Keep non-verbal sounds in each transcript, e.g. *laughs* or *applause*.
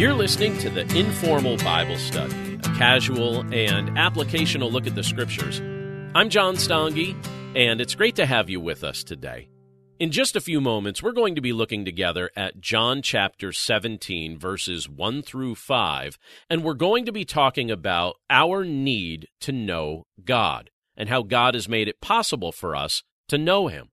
You're listening to the Informal Bible Study, a casual and applicational look at the Scriptures. I'm John Stange, and it's great to have you with us today. In just a few moments, we're going to be looking together at John chapter 17, verses 1 through 5, and we're going to be talking about our need to know God and how God has made it possible for us to know Him.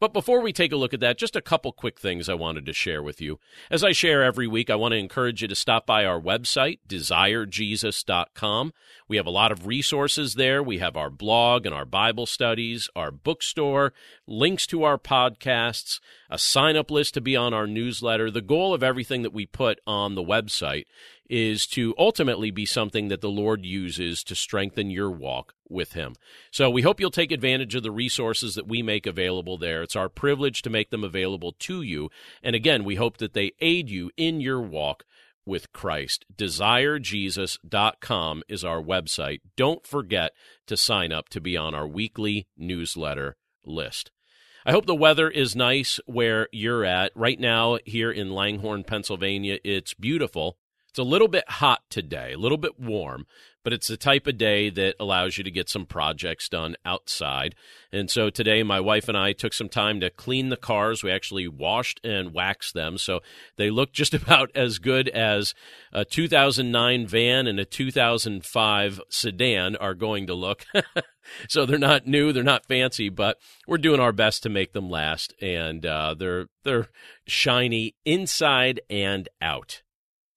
But before we take a look at that, just a couple quick things I wanted to share with you. As I share every week, I want to encourage you to stop by our website, desirejesus.com. We have a lot of resources there. We have our blog and our Bible studies, our bookstore, links to our podcasts, a sign up list to be on our newsletter. The goal of everything that we put on the website is to ultimately be something that the Lord uses to strengthen your walk with Him. So we hope you'll take advantage of the resources that we make available there. It's our privilege to make them available to you. And again, we hope that they aid you in your walk with Christ. DesireJesus.com is our website. Don't forget to sign up to be on our weekly newsletter list. I hope the weather is nice where you're at. Right now, here in Langhorne, Pennsylvania, it's beautiful. It's a little bit hot today, a little bit warm, but it's the type of day that allows you to get some projects done outside. And so today, my wife and I took some time to clean the cars. We actually washed and waxed them. So they look just *laughs* about as good as a 2009 van and a 2005 sedan are going to look. *laughs* so they're not new, they're not fancy, but we're doing our best to make them last. And uh, they're, they're shiny inside and out.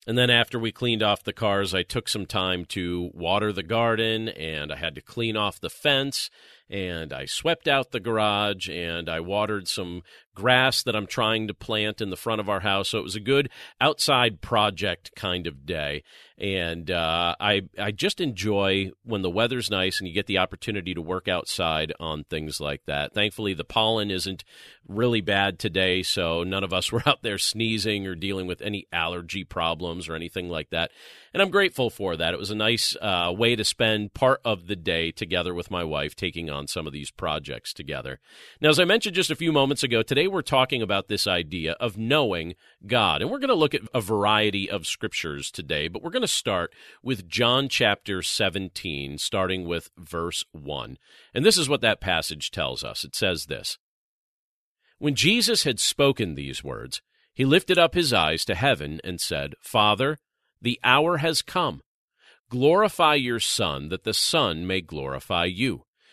And then after we cleaned off the cars, I took some time to water the garden and I had to clean off the fence and I swept out the garage and I watered some grass that I'm trying to plant in the front of our house. So it was a good outside project kind of day. And uh, I I just enjoy when the weather's nice and you get the opportunity to work outside on things like that. Thankfully, the pollen isn't really bad today, so none of us *laughs* were out there sneezing or dealing with any allergy problems or anything like that. And I'm grateful for that. It was a nice uh, way to spend part of the day together with my wife, taking on some of these projects together. Now, as I mentioned just a few moments ago, today we're talking about this idea of knowing God. And we're going to look at a variety of scriptures today, but we're going to start with John chapter 17, starting with verse 1. And this is what that passage tells us it says this When Jesus had spoken these words, he lifted up his eyes to heaven and said, Father, the hour has come. Glorify your Son, that the Son may glorify you,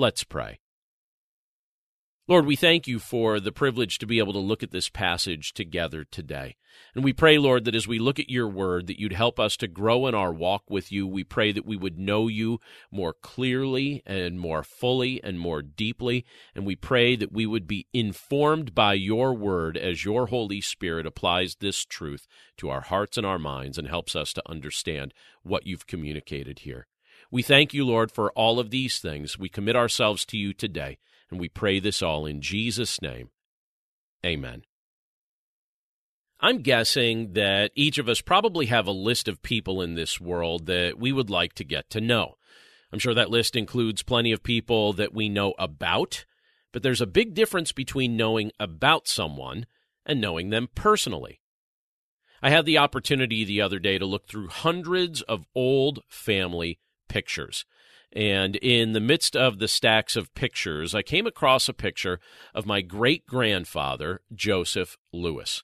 Let's pray. Lord, we thank you for the privilege to be able to look at this passage together today. And we pray, Lord, that as we look at your word, that you'd help us to grow in our walk with you. We pray that we would know you more clearly and more fully and more deeply. And we pray that we would be informed by your word as your Holy Spirit applies this truth to our hearts and our minds and helps us to understand what you've communicated here. We thank you, Lord, for all of these things. We commit ourselves to you today. And we pray this all in Jesus' name. Amen. I'm guessing that each of us probably have a list of people in this world that we would like to get to know. I'm sure that list includes plenty of people that we know about, but there's a big difference between knowing about someone and knowing them personally. I had the opportunity the other day to look through hundreds of old family pictures. And in the midst of the stacks of pictures, I came across a picture of my great grandfather, Joseph Lewis.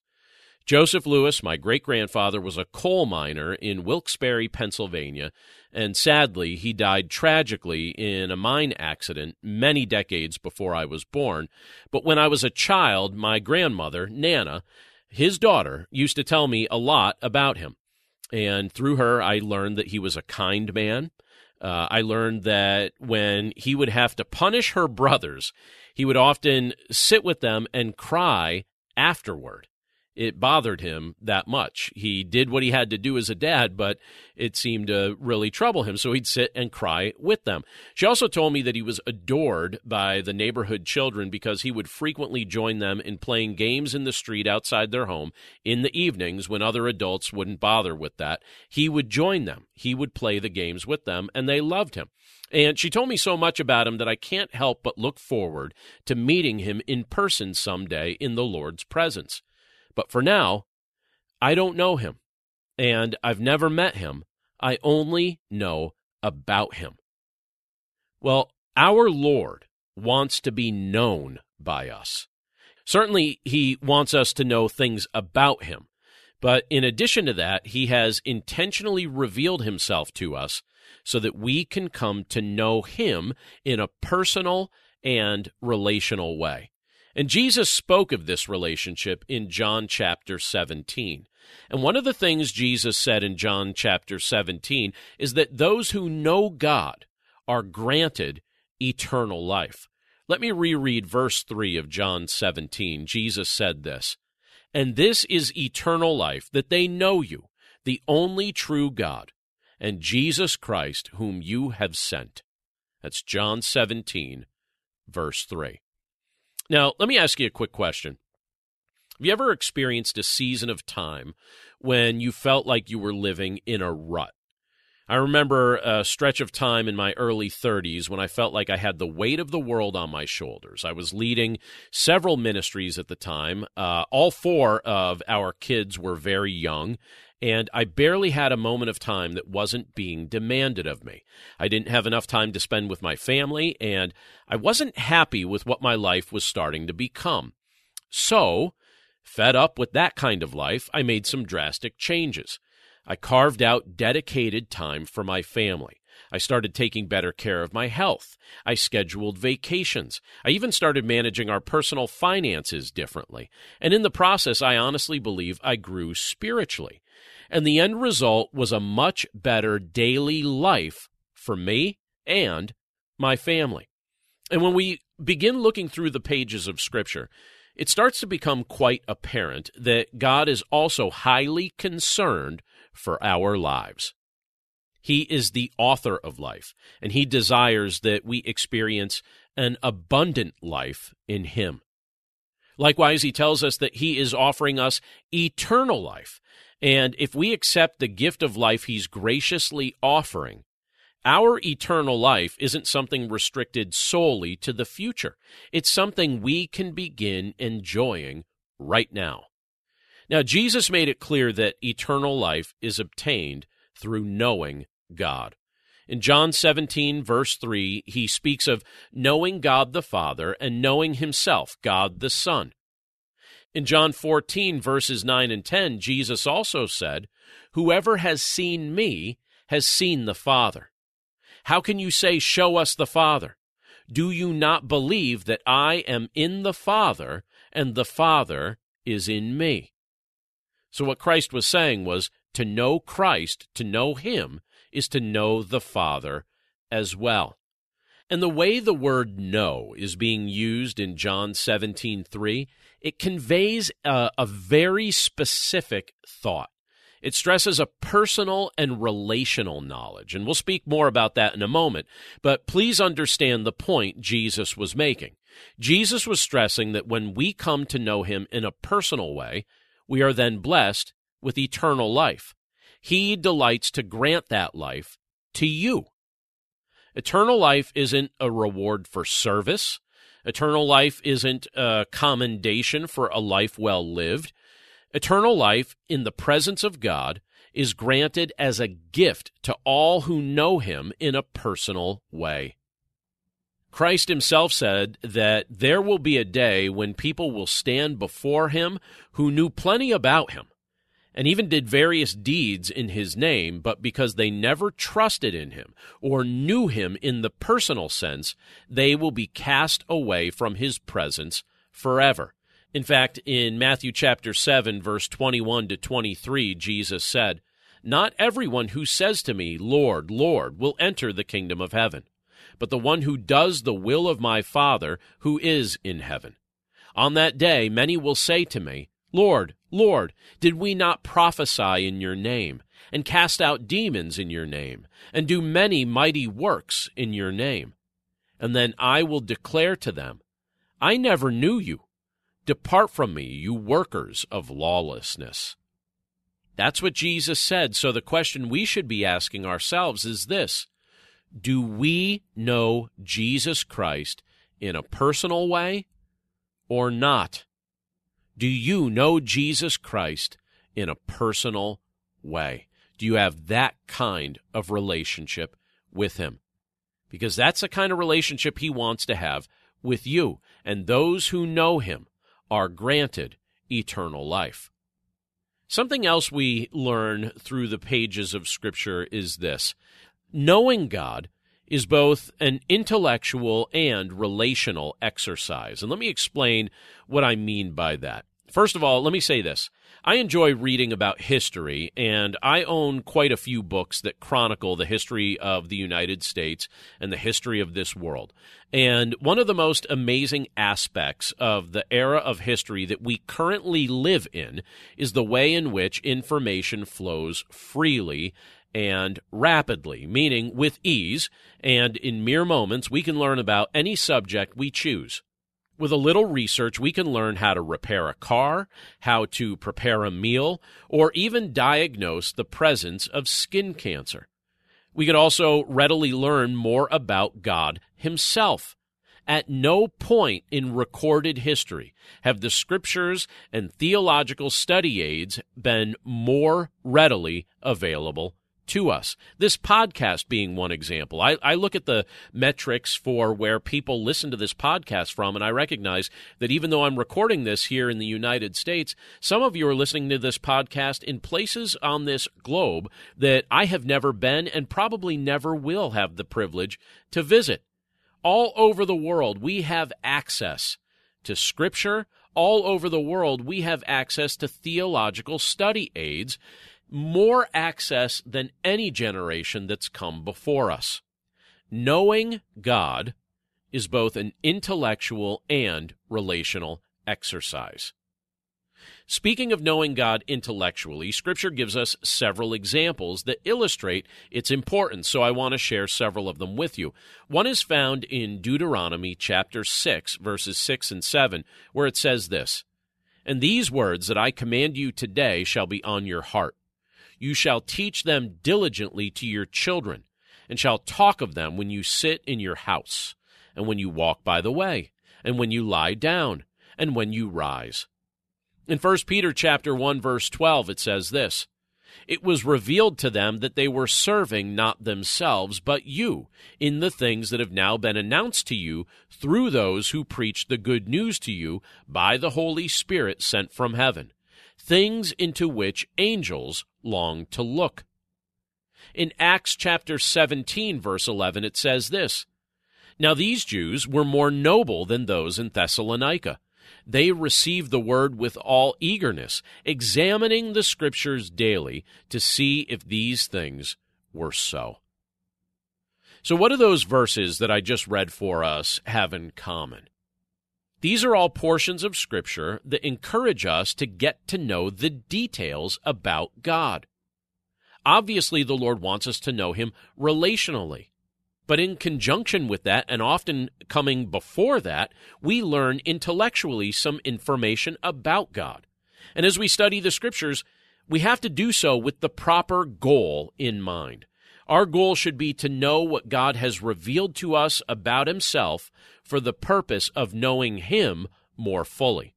Joseph Lewis, my great grandfather, was a coal miner in Wilkes-Barre, Pennsylvania, and sadly, he died tragically in a mine accident many decades before I was born. But when I was a child, my grandmother, Nana, his daughter, used to tell me a lot about him. And through her, I learned that he was a kind man, uh, I learned that when he would have to punish her brothers, he would often sit with them and cry afterward. It bothered him that much. He did what he had to do as a dad, but it seemed to really trouble him. So he'd sit and cry with them. She also told me that he was adored by the neighborhood children because he would frequently join them in playing games in the street outside their home in the evenings when other adults wouldn't bother with that. He would join them, he would play the games with them, and they loved him. And she told me so much about him that I can't help but look forward to meeting him in person someday in the Lord's presence. But for now, I don't know him, and I've never met him. I only know about him. Well, our Lord wants to be known by us. Certainly, he wants us to know things about him. But in addition to that, he has intentionally revealed himself to us so that we can come to know him in a personal and relational way. And Jesus spoke of this relationship in John chapter 17. And one of the things Jesus said in John chapter 17 is that those who know God are granted eternal life. Let me reread verse 3 of John 17. Jesus said this, And this is eternal life, that they know you, the only true God, and Jesus Christ, whom you have sent. That's John 17, verse 3. Now, let me ask you a quick question. Have you ever experienced a season of time when you felt like you were living in a rut? I remember a stretch of time in my early 30s when I felt like I had the weight of the world on my shoulders. I was leading several ministries at the time. Uh, all four of our kids were very young, and I barely had a moment of time that wasn't being demanded of me. I didn't have enough time to spend with my family, and I wasn't happy with what my life was starting to become. So, fed up with that kind of life, I made some drastic changes. I carved out dedicated time for my family. I started taking better care of my health. I scheduled vacations. I even started managing our personal finances differently. And in the process, I honestly believe I grew spiritually. And the end result was a much better daily life for me and my family. And when we begin looking through the pages of Scripture, it starts to become quite apparent that God is also highly concerned for our lives. He is the author of life, and He desires that we experience an abundant life in Him. Likewise, He tells us that He is offering us eternal life, and if we accept the gift of life He's graciously offering, our eternal life isn't something restricted solely to the future. It's something we can begin enjoying right now. Now, Jesus made it clear that eternal life is obtained through knowing God. In John 17, verse 3, he speaks of knowing God the Father and knowing himself, God the Son. In John 14, verses 9 and 10, Jesus also said, Whoever has seen me has seen the Father. How can you say, Show us the Father? Do you not believe that I am in the Father and the Father is in me? So, what Christ was saying was to know Christ, to know Him, is to know the Father as well. And the way the word know is being used in John 17 3 it conveys a, a very specific thought. It stresses a personal and relational knowledge, and we'll speak more about that in a moment. But please understand the point Jesus was making. Jesus was stressing that when we come to know him in a personal way, we are then blessed with eternal life. He delights to grant that life to you. Eternal life isn't a reward for service. Eternal life isn't a commendation for a life well lived. Eternal life in the presence of God is granted as a gift to all who know him in a personal way. Christ himself said that there will be a day when people will stand before him who knew plenty about him and even did various deeds in his name, but because they never trusted in him or knew him in the personal sense, they will be cast away from his presence forever. In fact, in Matthew chapter 7, verse 21 to 23, Jesus said, Not everyone who says to me, Lord, Lord, will enter the kingdom of heaven, but the one who does the will of my Father who is in heaven. On that day, many will say to me, Lord, Lord, did we not prophesy in your name, and cast out demons in your name, and do many mighty works in your name? And then I will declare to them, I never knew you. Depart from me, you workers of lawlessness. That's what Jesus said. So the question we should be asking ourselves is this Do we know Jesus Christ in a personal way or not? Do you know Jesus Christ in a personal way? Do you have that kind of relationship with Him? Because that's the kind of relationship He wants to have with you. And those who know Him are granted eternal life. Something else we learn through the pages of Scripture is this knowing God is both an intellectual and relational exercise. And let me explain what I mean by that. First of all, let me say this. I enjoy reading about history, and I own quite a few books that chronicle the history of the United States and the history of this world. And one of the most amazing aspects of the era of history that we currently live in is the way in which information flows freely and rapidly, meaning with ease, and in mere moments, we can learn about any subject we choose. With a little research, we can learn how to repair a car, how to prepare a meal, or even diagnose the presence of skin cancer. We can also readily learn more about God Himself. At no point in recorded history have the scriptures and theological study aids been more readily available to us. This podcast being one example. I, I, look at the metrics for where people listen to this podcast from, and I recognize that even though I'm recording this here in the United States, some of you are listening to this podcast in places on this globe that I have never been and probably never will have the privilege to visit. All over the world, we have access to Scripture. All over the world, we have access to theological study aids more access than any generation that's come before us. Knowing God is both an intellectual and relational exercise. Speaking of knowing God intellectually, Scripture gives us several examples that illustrate its importance, so I want to share several of them with you. One is found in Deuteronomy chapter 6, verses 6 and 7, where it says this And these words that I command you today shall be on your heart you shall teach them diligently to your children, and shall talk of them when you sit in your house, and when you walk by the way, and when you lie down, and when you rise. In 1 Peter chapter 1 verse 12 it says this: It was revealed to them that they were serving not themselves but you in the things that have now been announced to you through those who preach the good news to you by the Holy Spirit sent from heaven things into which angels long to look. In Acts chapter 17, verse 11, it says this Now these Jews were more noble than those in Thessalonica. They received the word with all eagerness, examining the scriptures daily to see if these things were so. So, what do those verses that I just read for us have in common? These are all portions of Scripture that encourage us to get to know the details about God. Obviously, the Lord wants us to know Him relationally. But in conjunction with that, and often coming before that, we learn intellectually some information about God. And as we study the Scriptures, we have to do so with the proper goal in mind. Our goal should be to know what God has revealed to us about Himself for the purpose of knowing Him more fully.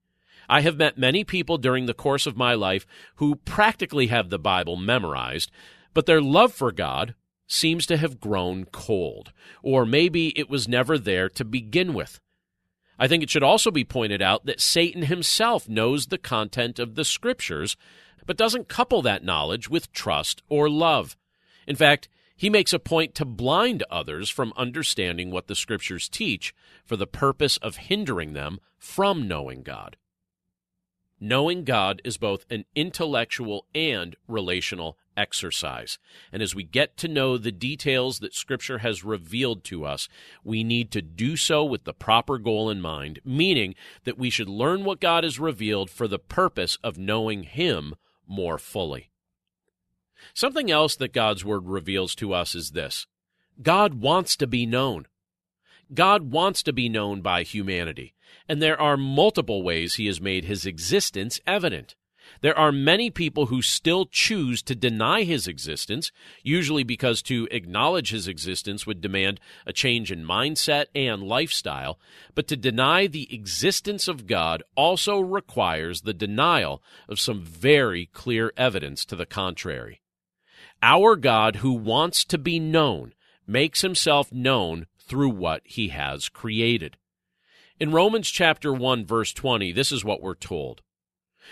I have met many people during the course of my life who practically have the Bible memorized, but their love for God seems to have grown cold, or maybe it was never there to begin with. I think it should also be pointed out that Satan himself knows the content of the Scriptures, but doesn't couple that knowledge with trust or love. In fact, he makes a point to blind others from understanding what the Scriptures teach for the purpose of hindering them from knowing God. Knowing God is both an intellectual and relational exercise. And as we get to know the details that Scripture has revealed to us, we need to do so with the proper goal in mind, meaning that we should learn what God has revealed for the purpose of knowing Him more fully. Something else that God's Word reveals to us is this God wants to be known. God wants to be known by humanity, and there are multiple ways He has made His existence evident. There are many people who still choose to deny his existence, usually because to acknowledge his existence would demand a change in mindset and lifestyle. But to deny the existence of God also requires the denial of some very clear evidence to the contrary. Our God, who wants to be known, makes himself known through what he has created. In Romans chapter 1 verse 20, this is what we're told.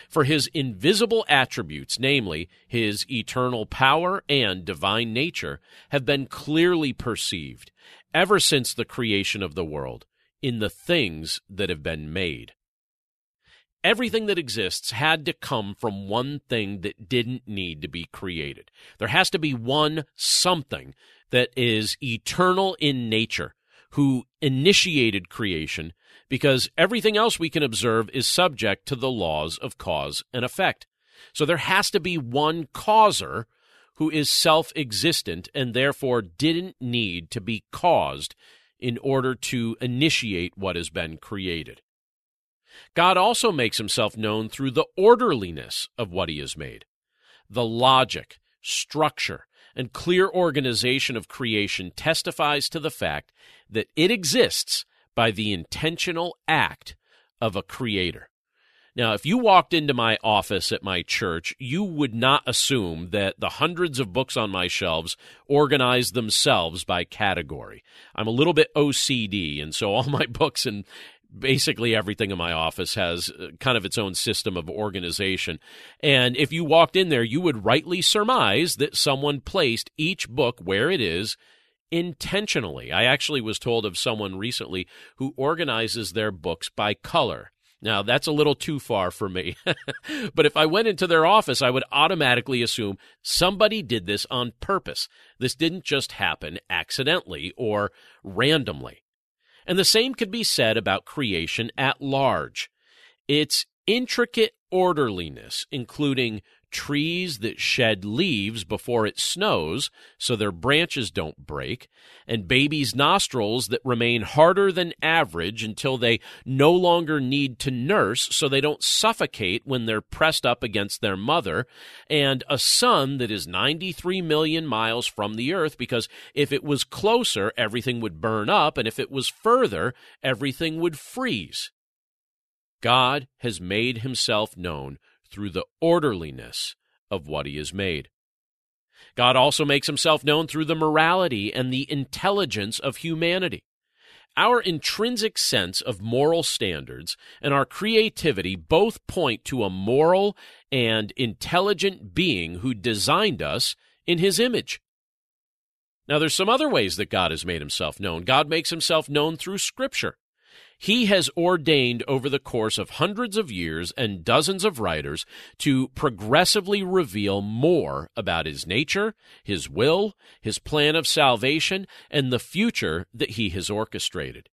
For his invisible attributes, namely his eternal power and divine nature, have been clearly perceived ever since the creation of the world in the things that have been made. Everything that exists had to come from one thing that didn't need to be created. There has to be one something that is eternal in nature who initiated creation because everything else we can observe is subject to the laws of cause and effect. So there has to be one causer who is self existent and therefore didn't need to be caused in order to initiate what has been created. God also makes himself known through the orderliness of what he has made. The logic, structure, and clear organization of creation testifies to the fact that it exists by the intentional act of a creator. Now, if you walked into my office at my church, you would not assume that the hundreds of books on my shelves organize themselves by category. I'm a little bit OCD, and so all *laughs* my books and basically everything in my office has uh, kind of its own system of organization. And if you walked in there, you would rightly surmise that someone placed each book where it is intentionally. I actually was told of someone recently who organizes their books by color. Now, that's a little too far for me. *laughs* but if I went into their office, I would automatically assume somebody did this on purpose. This didn't just happen accidentally or randomly. And the same could be said about creation at large. Its intricate orderliness, including trees that shed leaves before it snows so their branches don't break, and babies' nostrils that remain harder than average until they no longer need to nurse so they don't suffocate when they're pressed up against their mother, and a sun that is 93 million miles from the earth because if it was closer, everything would burn up, and if it was further, everything would freeze. God has made himself known through the orderliness of what he has made. God also makes himself known through the morality and the intelligence of humanity. Our intrinsic sense of moral standards and our creativity both point to a moral and intelligent being who designed us in his image. Now, there's some other ways that God has made himself known. God makes himself known through Scripture. He has ordained over the course of hundreds of years and dozens of writers to progressively reveal more about his nature, his will, his plan of salvation, and the future that he has orchestrated.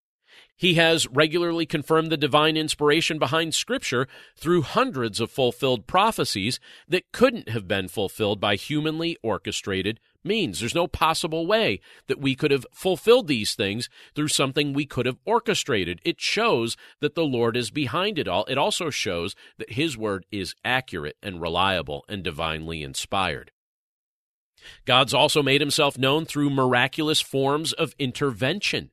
He has regularly confirmed the divine inspiration behind Scripture through hundreds of fulfilled prophecies that couldn't have been fulfilled by humanly orchestrated means. There's no possible way that we could have fulfilled these things through something we could have orchestrated. It shows that the Lord is behind it all. It also shows that His word is accurate and reliable and divinely inspired. God's also made himself known through miraculous forms of intervention.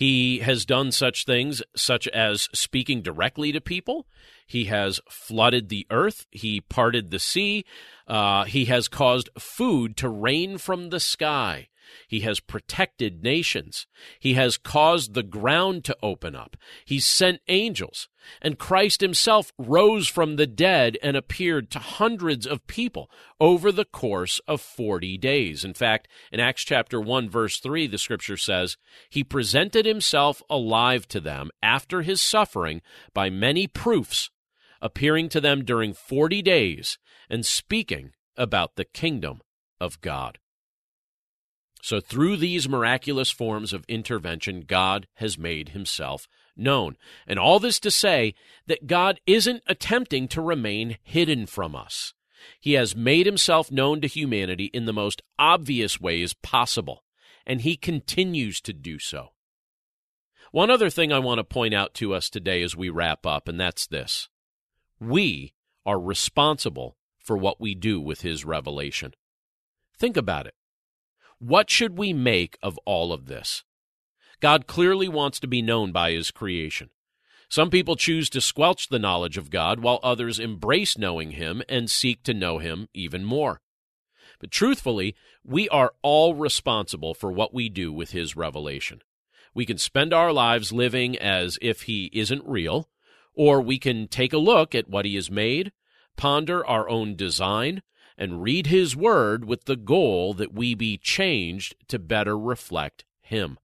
He has done such things, such as speaking directly to people. He has flooded the earth. He parted the sea. Uh, he has caused food to rain from the sky. He has protected nations. He has caused the ground to open up. He's sent angels. And Christ himself rose from the dead and appeared to hundreds of people over the course of 40 days. In fact, in Acts chapter 1 verse 3, the scripture says, He presented himself alive to them after his suffering by many proofs appearing to them during 40 days and speaking about the kingdom of God. So, through these miraculous forms of intervention, God has made himself known. And all this to say that God isn't attempting to remain hidden from us. He has made himself known to humanity in the most obvious ways possible, and he continues to do so. One other thing I want to point out to us today as we wrap up, and that's this we are responsible for what we do with his revelation. Think about it. What should we make of all of this? God clearly wants to be known by his creation. Some people choose to squelch the knowledge of God, while others embrace knowing him and seek to know him even more. But truthfully, we are all responsible for what we do with his revelation. We can spend our lives living as if he isn't real, or we can take a look at what he has made, ponder our own design, and read His Word with the goal that we be changed to better reflect Him.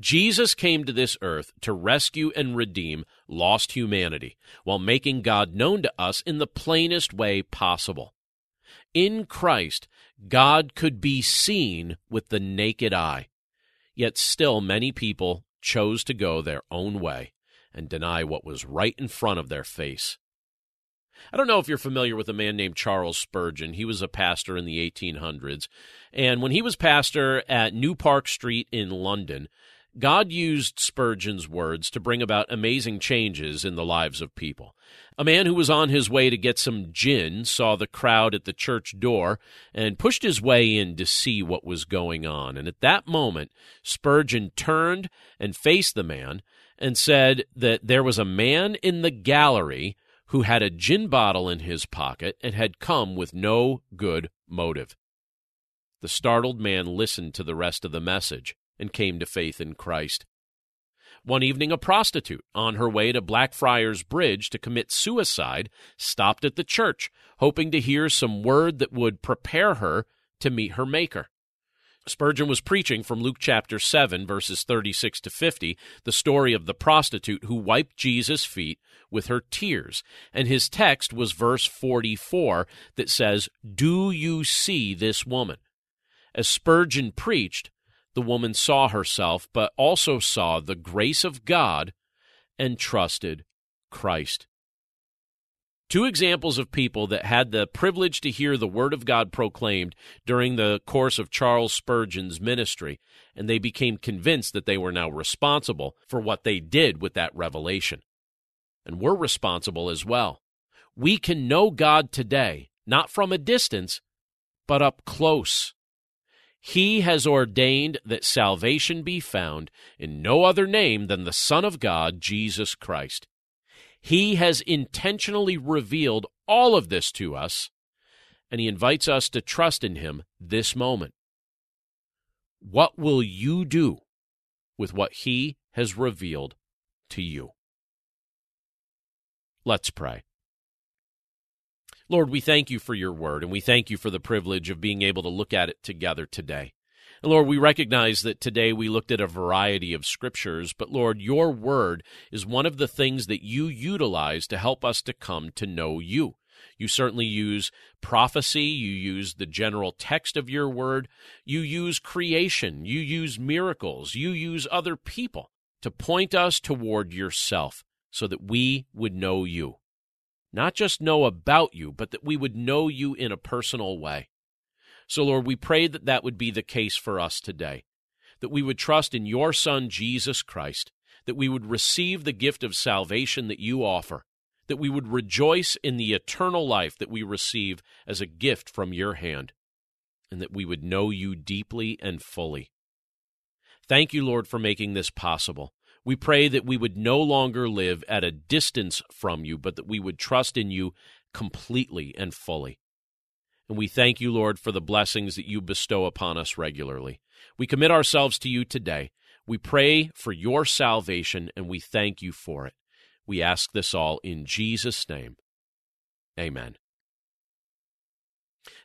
Jesus came to this earth to rescue and redeem lost humanity while making God known to us in the plainest way possible. In Christ, God could be seen with the naked eye, yet still many people chose to go their own way and deny what was right in front of their face. I don't know if you're familiar with a man named Charles Spurgeon. He was a pastor in the 1800s. And when he was pastor at New Park Street in London, God used Spurgeon's words to bring about amazing changes in the lives of people. A man who was on his way to get some gin saw the crowd at the church door and pushed his way in to see what was going on. And at that moment, Spurgeon turned and faced the man and said that there was a man in the gallery who had a gin bottle in his pocket and had come with no good motive. The startled man listened to the rest of the message and came to faith in Christ. One evening, a prostitute, on her way to Blackfriars Bridge to commit suicide, stopped at the church, hoping to hear some word that would prepare her to meet her Maker. Spurgeon was preaching from Luke chapter 7, verses 36 to 50, the story of the prostitute who wiped Jesus' feet with her tears. And his text was verse 44 that says, Do you see this woman? As Spurgeon preached, the woman saw herself, but also saw the grace of God and trusted Christ. Two examples of people that had the privilege to hear the Word of God proclaimed during the course of Charles Spurgeon's ministry, and they became convinced that they were now responsible for what they did with that revelation. And we're responsible as well. We can know God today, not from a distance, but up close. He has ordained that salvation be found in no other name than the Son of God, Jesus Christ. He has intentionally revealed all of this to us, and He invites us to trust in Him this moment. What will you do with what He has revealed to you? Let's pray. Lord, we thank you for your word, and we thank you for the privilege of being able to look at it together today. Lord, we recognize that today we looked at a variety of scriptures, but Lord, your word is one of the things that you utilize to help us to come to know you. You certainly use prophecy, you use the general text of your word, you use creation, you use miracles, you use other people to point us toward yourself so that we would know you. Not just know about you, but that we would know you in a personal way. So, Lord, we pray that that would be the case for us today, that we would trust in your Son, Jesus Christ, that we would receive the gift of salvation that you offer, that we would rejoice in the eternal life that we receive as a gift from your hand, and that we would know you deeply and fully. Thank you, Lord, for making this possible. We pray that we would no longer live at a distance from you, but that we would trust in you completely and fully. And we thank you, Lord, for the blessings that you bestow upon us regularly. We commit ourselves to you today. We pray for your salvation, and we thank you for it. We ask this all in Jesus' name. Amen.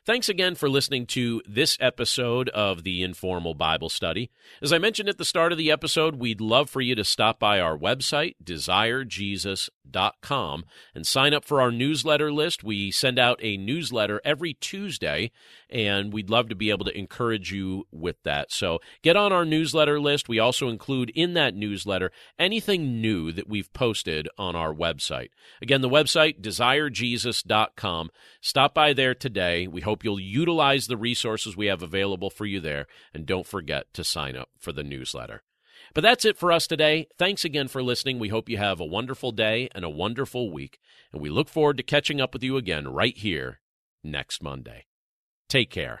Thanks again for listening to this episode of the Informal Bible Study. As I mentioned at the start of the episode, we'd love for you to stop by our website, desirejesus.com, and sign up for our newsletter list. We send out a newsletter every Tuesday, and we'd love to be able to encourage you with that. So get on our newsletter list. We also include in that newsletter anything new that we've posted on our website. Again, the website, desirejesus.com. Stop by there today. We hope you'll utilize the resources we have available for you there, and don't forget to sign up for the newsletter. But that's it for us today. Thanks again for listening. We hope you have a wonderful day and a wonderful week, and we look forward to catching up with you again right here next Monday. Take care.